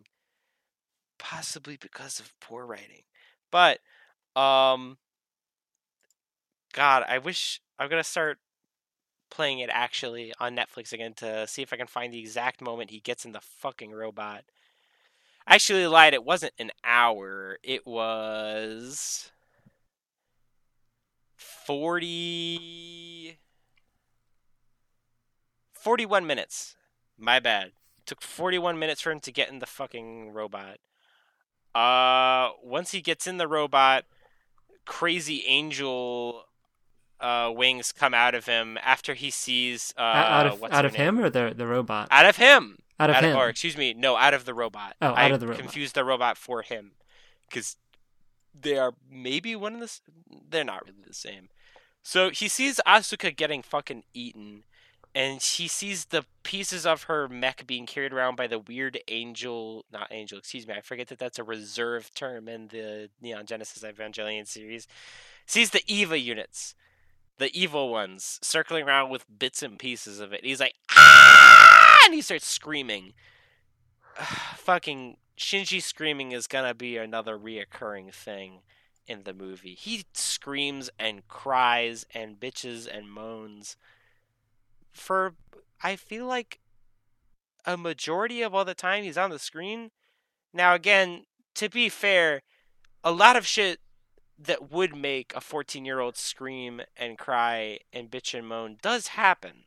Possibly because of poor writing. But um God, I wish I'm gonna start playing it actually on Netflix again to see if I can find the exact moment he gets in the fucking robot. I actually lied, it wasn't an hour. It was 40 41 minutes. My bad. Took 41 minutes for him to get in the fucking robot. Uh once he gets in the robot, crazy angel uh wings come out of him after he sees uh out of what's out of him or the the robot? out of him. Out of Out of- or excuse me, no, out of the robot. Oh, I out of the robot. confused the robot for him because they are maybe one of the. s- They're not really the same. So he sees Asuka getting fucking eaten, and he sees the pieces of her mech being carried around by the weird angel. Not angel, excuse me. I forget that that's a reserved term in the Neon Genesis Evangelion series. Sees the Eva units. The evil ones circling around with bits and pieces of it. He's like, ah! And he starts screaming. fucking Shinji screaming is gonna be another reoccurring thing in the movie. He screams and cries and bitches and moans for I feel like a majority of all the time he's on the screen. Now again, to be fair, a lot of shit that would make a 14-year-old scream and cry and bitch and moan does happen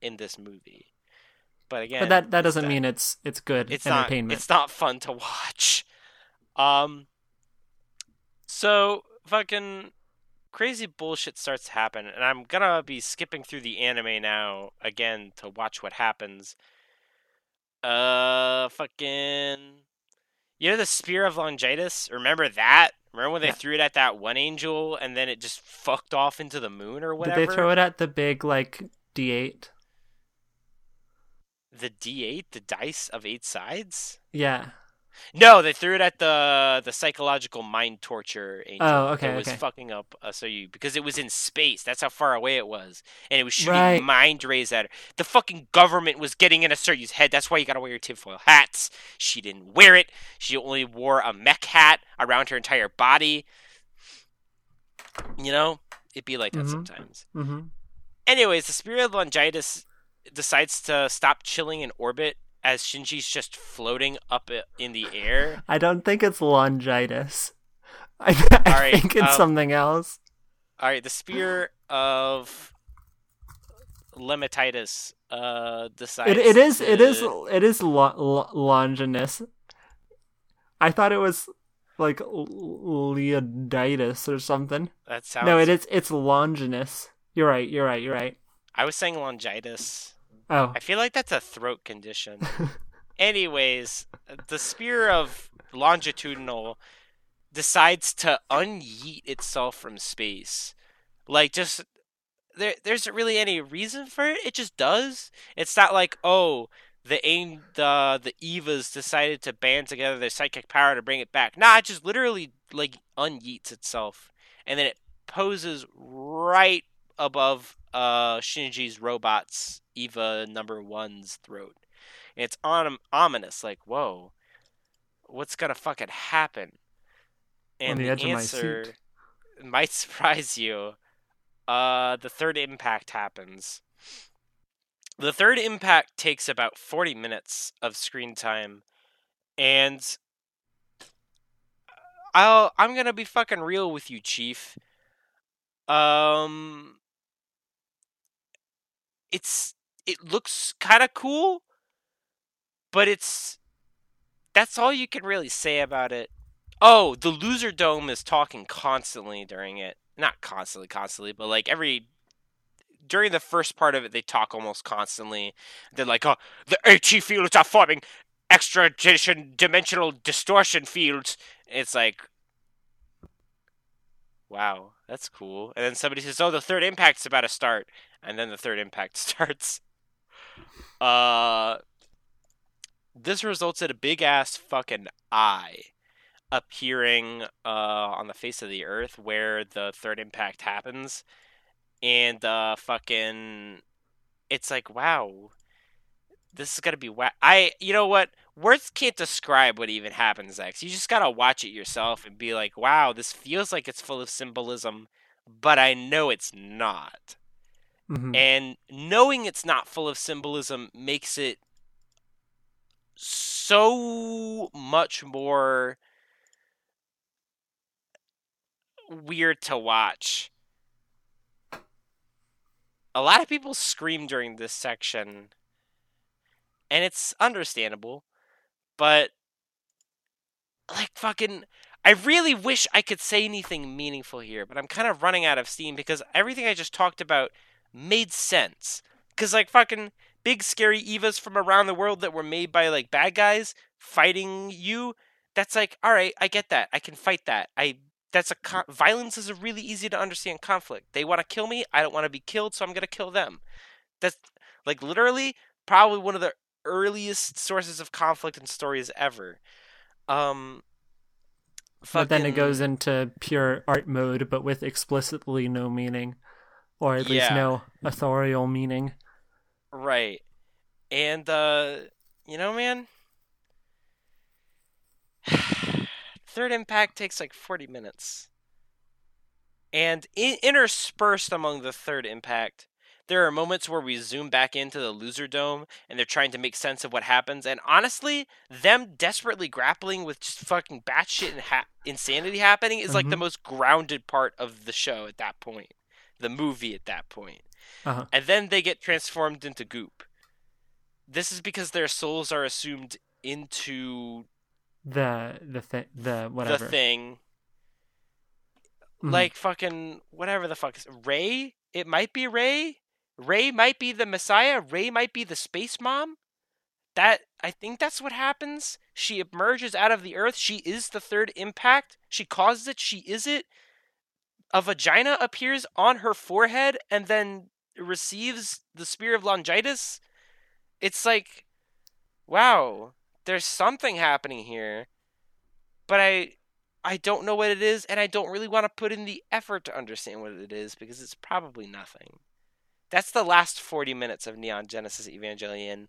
in this movie. But again, but that that doesn't mean it's it's good it's not it's not fun to watch. Um so fucking crazy bullshit starts to happen and I'm to be skipping through the anime now again to watch what happens. Uh fucking You know the spear of longitis? Remember that? Remember when they Yeah. threw it at that one angel and then it just fucked off into the moon or whatever? Did they throw it at the big like D eight? The D8, the dice of eight sides? Yeah. No, they threw it at the the psychological mind torture angel. Oh, okay, It was okay. fucking up uh, so you because it was in space. That's how far away it was, and it was shooting Right. mind rays at her. The fucking government was getting in a Soryu's head. That's why you gotta wear your tinfoil hats. She didn't wear it. She only wore a mech hat around her entire body. You know, it'd be like that Mhm. sometimes. Mm-hmm. Anyways, the Spirit of Longitis decides to stop chilling in orbit as Shinji's just floating up in the air. I don't think it's longitis. I, I right, think it's um, something else. All right, the spear of Lematitis uh decides It, it is it is to- it is lo- lo- longinus. I thought it was like leoditis or something. that sounds No, it is it's longinus. You're right. You're right. You're right. I was saying longitis. Oh, I feel like that's a throat condition. Anyways, the spear of longitudinal decides to unyeet itself from space. Like just there there's really any reason for it. It just does. It's not like, oh, the aim the the Evas decided to band together their psychic power to bring it back. Nah, it just literally like unyeets itself. And then it poses right above uh Shinji's robot's Eva number one's throat. And it's on ominous, like, whoa, what's gonna fucking happen? And the the, edge of my answer might surprise you. Uh, the third impact happens. The third impact takes about 40 minutes of screen time, and I'll I'm gonna be fucking real with you, Chief. Um, it's it looks kind of cool, but it's that's all you can really say about it. Oh, the loser dome is talking constantly during it. Not constantly, constantly, but like every during the first part of it, they talk almost constantly. They're like, "Oh, the AT fields are forming extra dimension- dimensional distortion fields." It's like, wow, that's cool. And then somebody says, "Oh, the third impact's about to start," and then the third impact starts. Uh, this results in a big ass fucking eye appearing uh, on the face of the earth where the third impact happens. And uh fucking it's like wow this is gonna be wow i you know what? Words can't describe what even happens next. You just gotta watch it yourself and be like wow this feels like it's full of symbolism but i know it's not mhm. and knowing it's not full of symbolism makes it so much more weird to watch. A lot of people scream during this section, and it's understandable, but like fucking I really wish I could say anything meaningful here, but I'm kind of running out of steam because everything I just talked about made sense. Cuz like fucking big scary evas from around the world that were made by like bad guys fighting you, that's like all right, I get that. I can fight that. I that's a con- violence is a really easy to understand conflict. They want to kill me, I don't want to be killed, so I'm going to kill them. That's like literally probably one of the earliest sources of conflict in stories ever. Um But then it goes into pure art mode, but with explicitly no meaning, or at least Yeah. no authorial meaning. Right. And uh you know, man, Third Impact takes like 40 minutes. And in- interspersed among the Third Impact, there are moments where we zoom back into the loser dome and they're trying to make sense of what happens. And honestly, them desperately grappling with just fucking batshit and ha- insanity happening is like the Mhm. most grounded part of the show at that point, the movie at that point. Uh-huh. And then they get transformed into goop. This is because their souls are assumed into The the thi- the whatever. the thing. Mhm. Like fucking whatever the fuck is Rei? It might be Rei. Rei might be the Messiah. Rei might be the space mom. That I think that's what happens. She emerges out of the earth. She is the third impact. She causes it. She is it. A vagina appears on her forehead and then receives the spear of longitis. It's like, wow, there's something happening here, but I I don't know what it is, and I don't really want to put in the effort to understand what it is because it's probably nothing. That's the last 40 minutes of Neon Genesis Evangelion,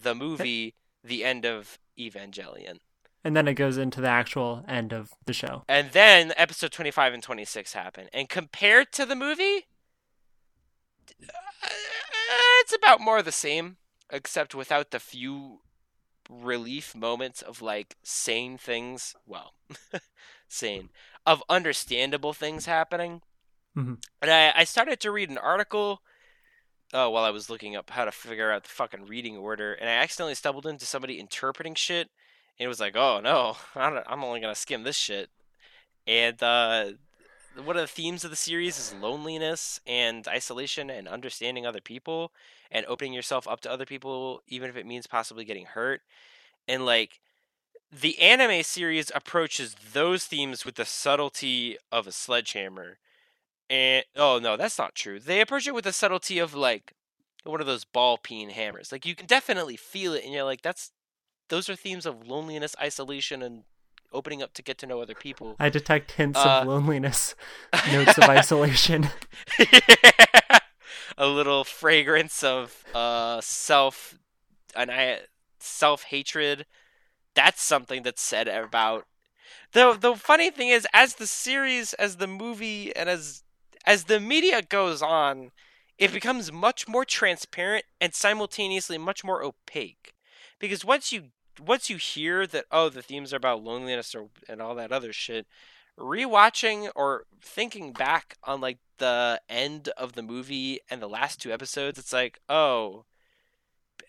the movie, the end of Evangelion. And then it goes into the actual end of the show. And then episode 25 and 26 happen. And compared to the movie, uh, it's about more of the same, except without the few relief moments of like sane things. Well, sane of understandable things happening. Mhm. And I, I started to read an article uh, while I was looking up how to figure out the fucking reading order, and I accidentally stumbled into somebody interpreting shit, it was like, oh no, I'm only gonna skim this shit. And uh, one of the themes of the series is loneliness and isolation and understanding other people and opening yourself up to other people, even if it means possibly getting hurt. And like the anime series approaches those themes with the subtlety of a sledgehammer. And oh no, that's not true. They approach it with the subtlety of like one of those ball peen hammers. Like you can definitely feel it, and you're like, that's those are themes of loneliness, isolation, and opening up to get to know other people. I detect hints Uh, of loneliness, notes of isolation. a little fragrance of uh self and I self hatred. That's something that's said about the the funny thing is as the series, as the movie and as as the media goes on, it becomes much more transparent and simultaneously much more opaque. Because once you once you hear that oh the themes are about loneliness or and all that other shit, rewatching or thinking back on like the end of the movie and the last two episodes, it's like, oh,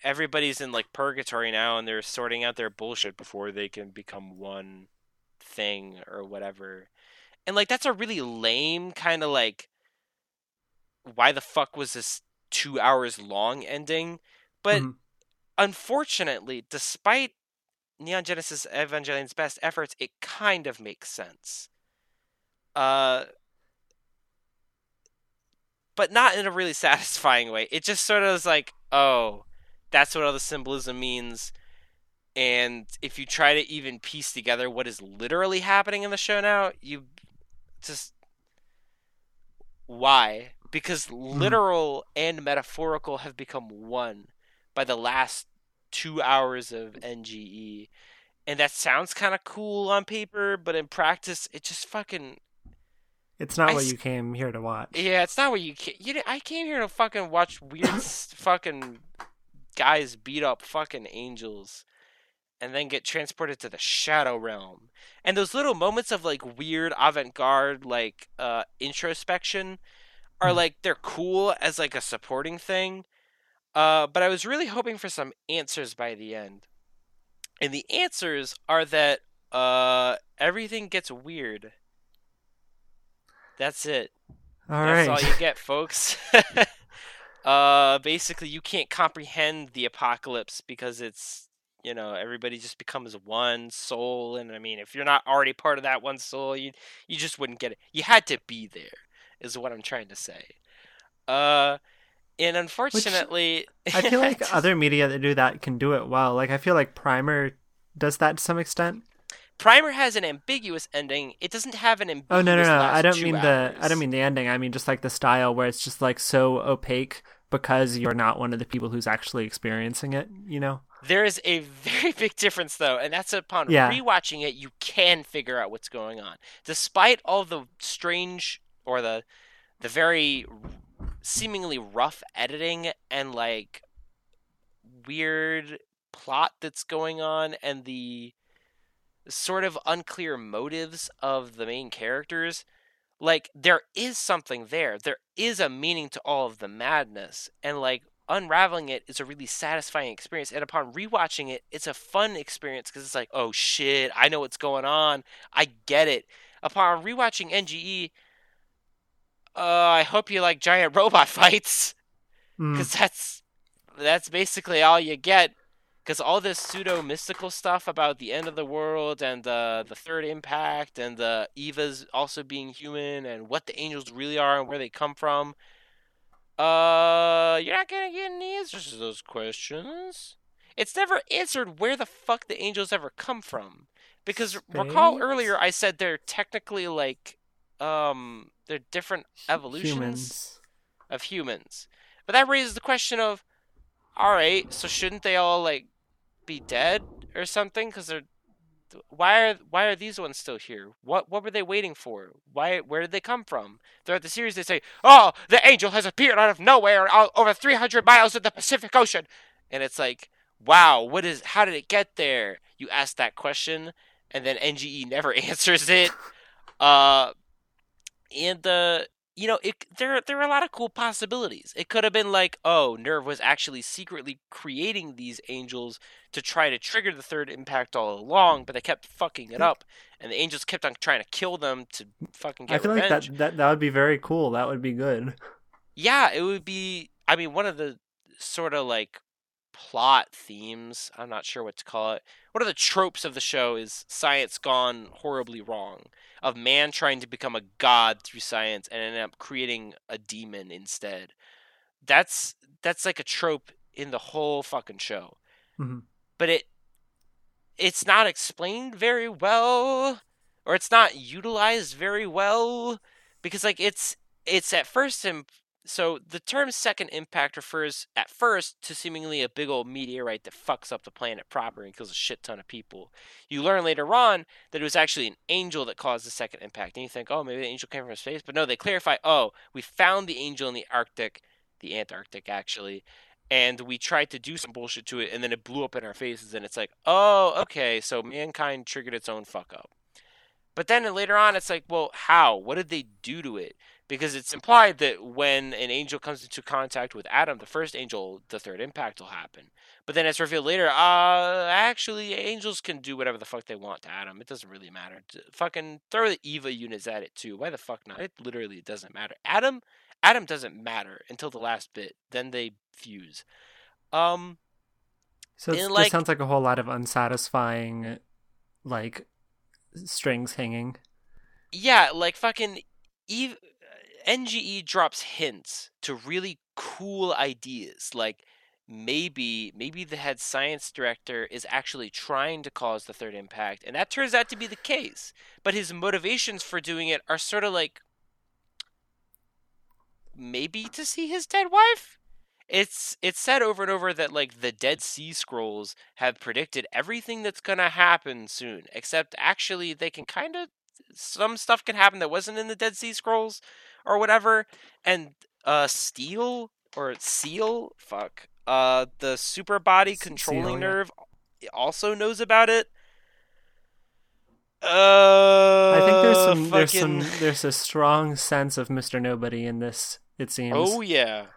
everybody's in like purgatory now and they're sorting out their bullshit before they can become one thing or whatever. And like that's a really lame kind of like why the fuck was this 2 hours long ending? But Mhm. unfortunately, despite Neon Genesis Evangelion's best efforts, it kind of makes sense. Uh, but not in a really satisfying way. It just sort of is like, oh, that's what all the symbolism means. And if you try to even piece together what is literally happening in the show now, you just. Why? Because literal and metaphorical have become one by the last two hours of NGE. And that sounds kind of cool on paper, but in practice, it just fucking It's not I what you came here to watch. yeah, it's not what you ca- you. I came here to fucking watch weird fucking guys beat up fucking angels, and then get transported to the shadow realm. And those little moments of like weird avant-garde like uh introspection are Hmm. like they're cool as like a supporting thing. Uh, but I was really hoping for some answers by the end, and the answers are that uh everything gets weird. That's it. All That's right. all you get, folks. uh, basically, you can't comprehend the apocalypse because it's you know everybody just becomes one soul, and I mean, if you're not already part of that one soul, you you just wouldn't get it. You had to be there, is what I'm trying to say. Uh, and unfortunately, I feel like other media that do that can do it well. Like I feel like Primer does that to some extent. Primer has an ambiguous ending. It doesn't have an ambiguous. Oh no no no! I don't mean the I don't mean the ending. I mean just like the style where it's just like so opaque because you're not one of the people who's actually experiencing it. You know? There is a very big difference, though, and that's upon Yeah. rewatching it, you can figure out what's going on, despite all the strange or the the very seemingly rough editing and like weird plot that's going on, and the sort of unclear motives of the main characters. Like there is something there. There is a meaning to all of the madness, and like unraveling it is a really satisfying experience. And upon rewatching it, it's a fun experience because it's like, oh shit, I know what's going on. I get it. Upon rewatching NGE, uh, I hope you like giant robot fights Mm. because that's that's basically all you get. Because all this pseudo mystical stuff about the end of the world and uh, the third impact and the Evas also being human and what the angels really are and where they come from, uh, you're not gonna get any answers to those questions. It's never answered where the fuck the angels ever come from. Because recall earlier I said they're technically like, um, they're different evolutions Humans. of humans. But that raises the question of, all right, so shouldn't they all like be dead or something? Because they're why are why are these ones still here? What what were they waiting for? Why where did they come from? Throughout the series, they say, "Oh, the angel has appeared out of nowhere, all, over 300 miles of the Pacific Ocean," and it's like, wow, what is how did it get there? You ask that question and then NGE never answers it. Uh and the you know, it there there are a lot of cool possibilities. It could have been like, oh, NERV was actually secretly creating these angels to try to trigger the third impact all along, but they kept fucking it hmm. up, and the angels kept on trying to kill them to fucking get I feel revenge. like that, that that would be very cool. That would be good. Yeah, it would be. I mean, one of the sort of like plot themes. I'm not sure what to call it. One of the tropes of the show is science gone horribly wrong. Of man trying to become a god through science and end up creating a demon instead. That's that's like a trope in the whole fucking show. Mhm. But it it's not explained very well or it's not utilized very well because like it's it's at first im- so the term second impact refers at first to seemingly a big old meteorite that fucks up the planet proper and kills a shit ton of people. You learn later on that it was actually an angel that caused the second impact, and you think, oh, maybe the angel came from space, but no, they clarify, oh, we found the angel in the Arctic, the Antarctic actually, and we tried to do some bullshit to it, and then it blew up in our faces, and it's like, oh, okay, so mankind triggered its own fuck up. But then later on, it's like, well, how? What did they do to it? Because it's implied that when an angel comes into contact with Adam, the first angel, the third impact will happen. But then it's revealed later, uh, actually, angels can do whatever the fuck they want to Adam. It doesn't really matter. Fucking throw the Eva units at it too. Why the fuck not? It literally doesn't matter. Adam, Adam doesn't matter until the last bit. Then they fuse. Um, So it's, like- this sounds like a whole lot of unsatisfying, like strings hanging. yeah, like fucking Eve, NGE drops hints to really cool ideas. Like maybe maybe the head science director is actually trying to cause the third impact, and that turns out to be the case. But his motivations for doing it are sort of like maybe to see his dead wife. It's it's said over and over that like the Dead Sea Scrolls have predicted everything that's gonna happen soon, except actually they can kind of some stuff can happen that wasn't in the Dead Sea Scrolls or whatever. And uh Steel or SEELE, fuck. Uh the super body controlling SEELE, yeah. NERV also knows about it. Uh I think there's some there's some there's a strong sense of Mr. Nobody in this. It seems. Oh yeah.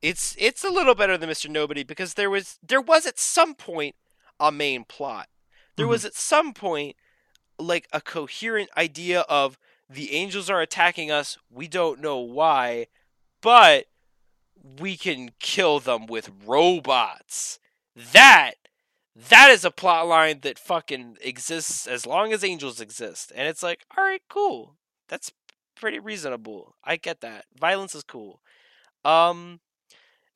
It's it's a little better than Mr. Nobody because there was there was at some point a main plot. There Mhm. was at some point like a coherent idea of the angels are attacking us, we don't know why, but we can kill them with robots. That that is a plot line that fucking exists as long as angels exist. And it's like, all right, cool. That's pretty reasonable. I get that. Violence is cool. Um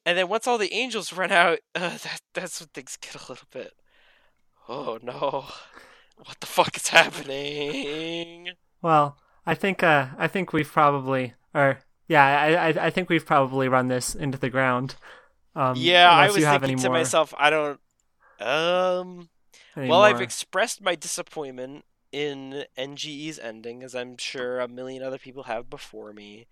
and then once all the angels run out, uh, that that's when things get a little bit Oh no. What the fuck is happening? Well, I think uh, I think we've probably, or yeah, I, I I think we've probably run this into the ground. Um, yeah, I was thinking to more, myself, I don't um any Well, I've expressed my disappointment in NGE's ending, as I'm sure a million other people have before me.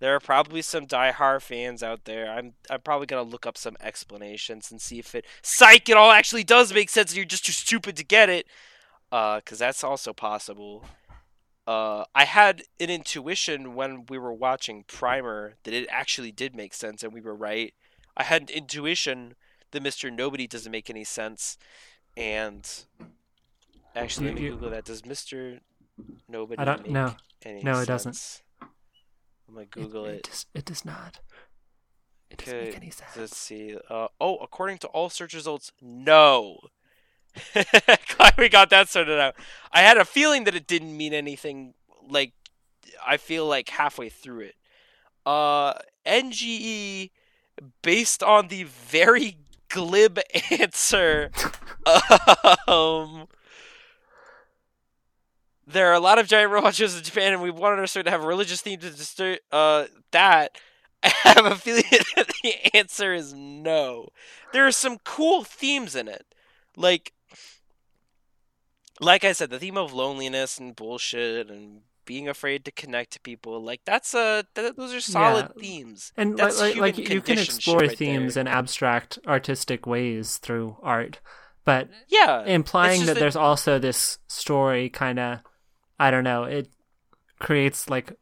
There are probably some die-hard fans out there. I'm I'm probably gonna look up some explanations and see if it psych it all actually does make sense and you're just too stupid to get it. Uh, cause that's also possible. Uh, I had an intuition when we were watching Primer that it actually did make sense and we were right. I had an intuition that Mr. Nobody doesn't make any sense. And actually, let me You- you- Google that. Does Mr. Nobody I don't any No, it doesn't. I'm gonna Google it. it. does, it does not. It doesn't make any sense. Let's see. Uh, oh, according to all search results, no. Glad we got that sorted out. I had a feeling that it didn't mean anything. Like, I feel like halfway through it. Uh, NGE, based on the very glib answer, um, there are a lot of giant robot shows in Japan, and we wanted our story to have a religious theme to disturb uh, that. I have a feeling that the answer is no. There are some cool themes in it, like, like I said, the theme of loneliness and bullshit and being afraid to connect to people. Like that's a th- those are solid Yeah. themes. and That's like, like you can explore right themes there. in abstract artistic ways through art but Yeah, implying that that- there's also this story kind of i don't know it creates like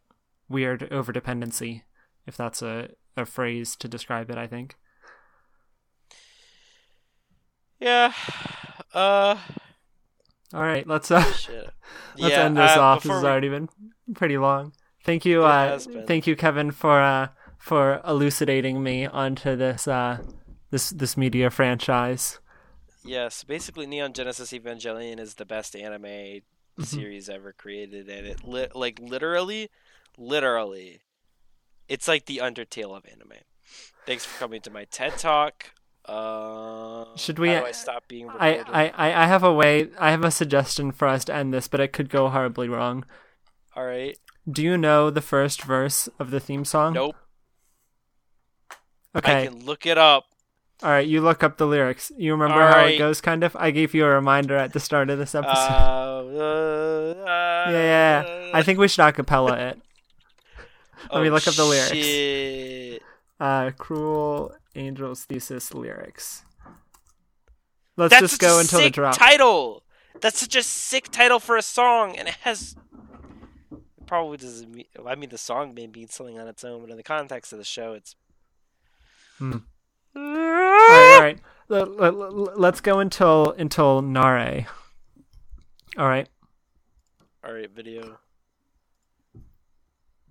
weird overdependency if that's a, a phrase to describe it i think yeah. Uh, all right let's uh shit. let's yeah, end this uh, off this has already been pretty long thank you uh thank you kevin for uh for elucidating me onto this uh this this media franchise Yes, basically, Neon Genesis Evangelion is the best anime Mm-hmm. series ever created, and it li- like literally, literally, it's like the Undertale of anime. Thanks for coming to my TED Talk. Uh, Should we- I stop being I. I, I have a way I have a suggestion for us to end this, but it could go horribly wrong. All right. Do you know the first verse of the theme song? Nope. Okay. I can look it up. All right, you look up the lyrics. You remember All how right. it goes kind of? I gave you a reminder at the start of this Uh, episode. uh, yeah, yeah, yeah. I think we should acapella it. let me Oh, look up the lyrics. Shit. Uh Cruel Angels Thesis lyrics. Let's That's just go until the drop. title. That's such a sick title for a song, and it has it probably doesn't. Mean, I mean, the song may mean something on its own, but in the context of the show, it's. Hmm. all right, all right. Let, let, let- let's go until until Nare. All right. All right, video.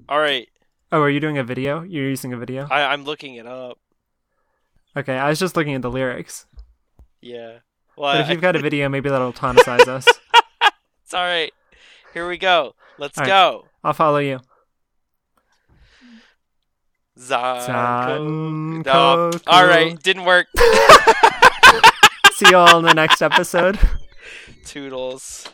All right, Oh, are you doing a video? You're using a video? I, I'm looking it up. Okay, I was just looking at the lyrics. Yeah. Well, But if I- you've got a video, maybe that'll tonicize us. it's all right. Here we go. Let's All right. go. I'll follow you. Zanko. All right, didn't work. See you all in the next episode. Toodles.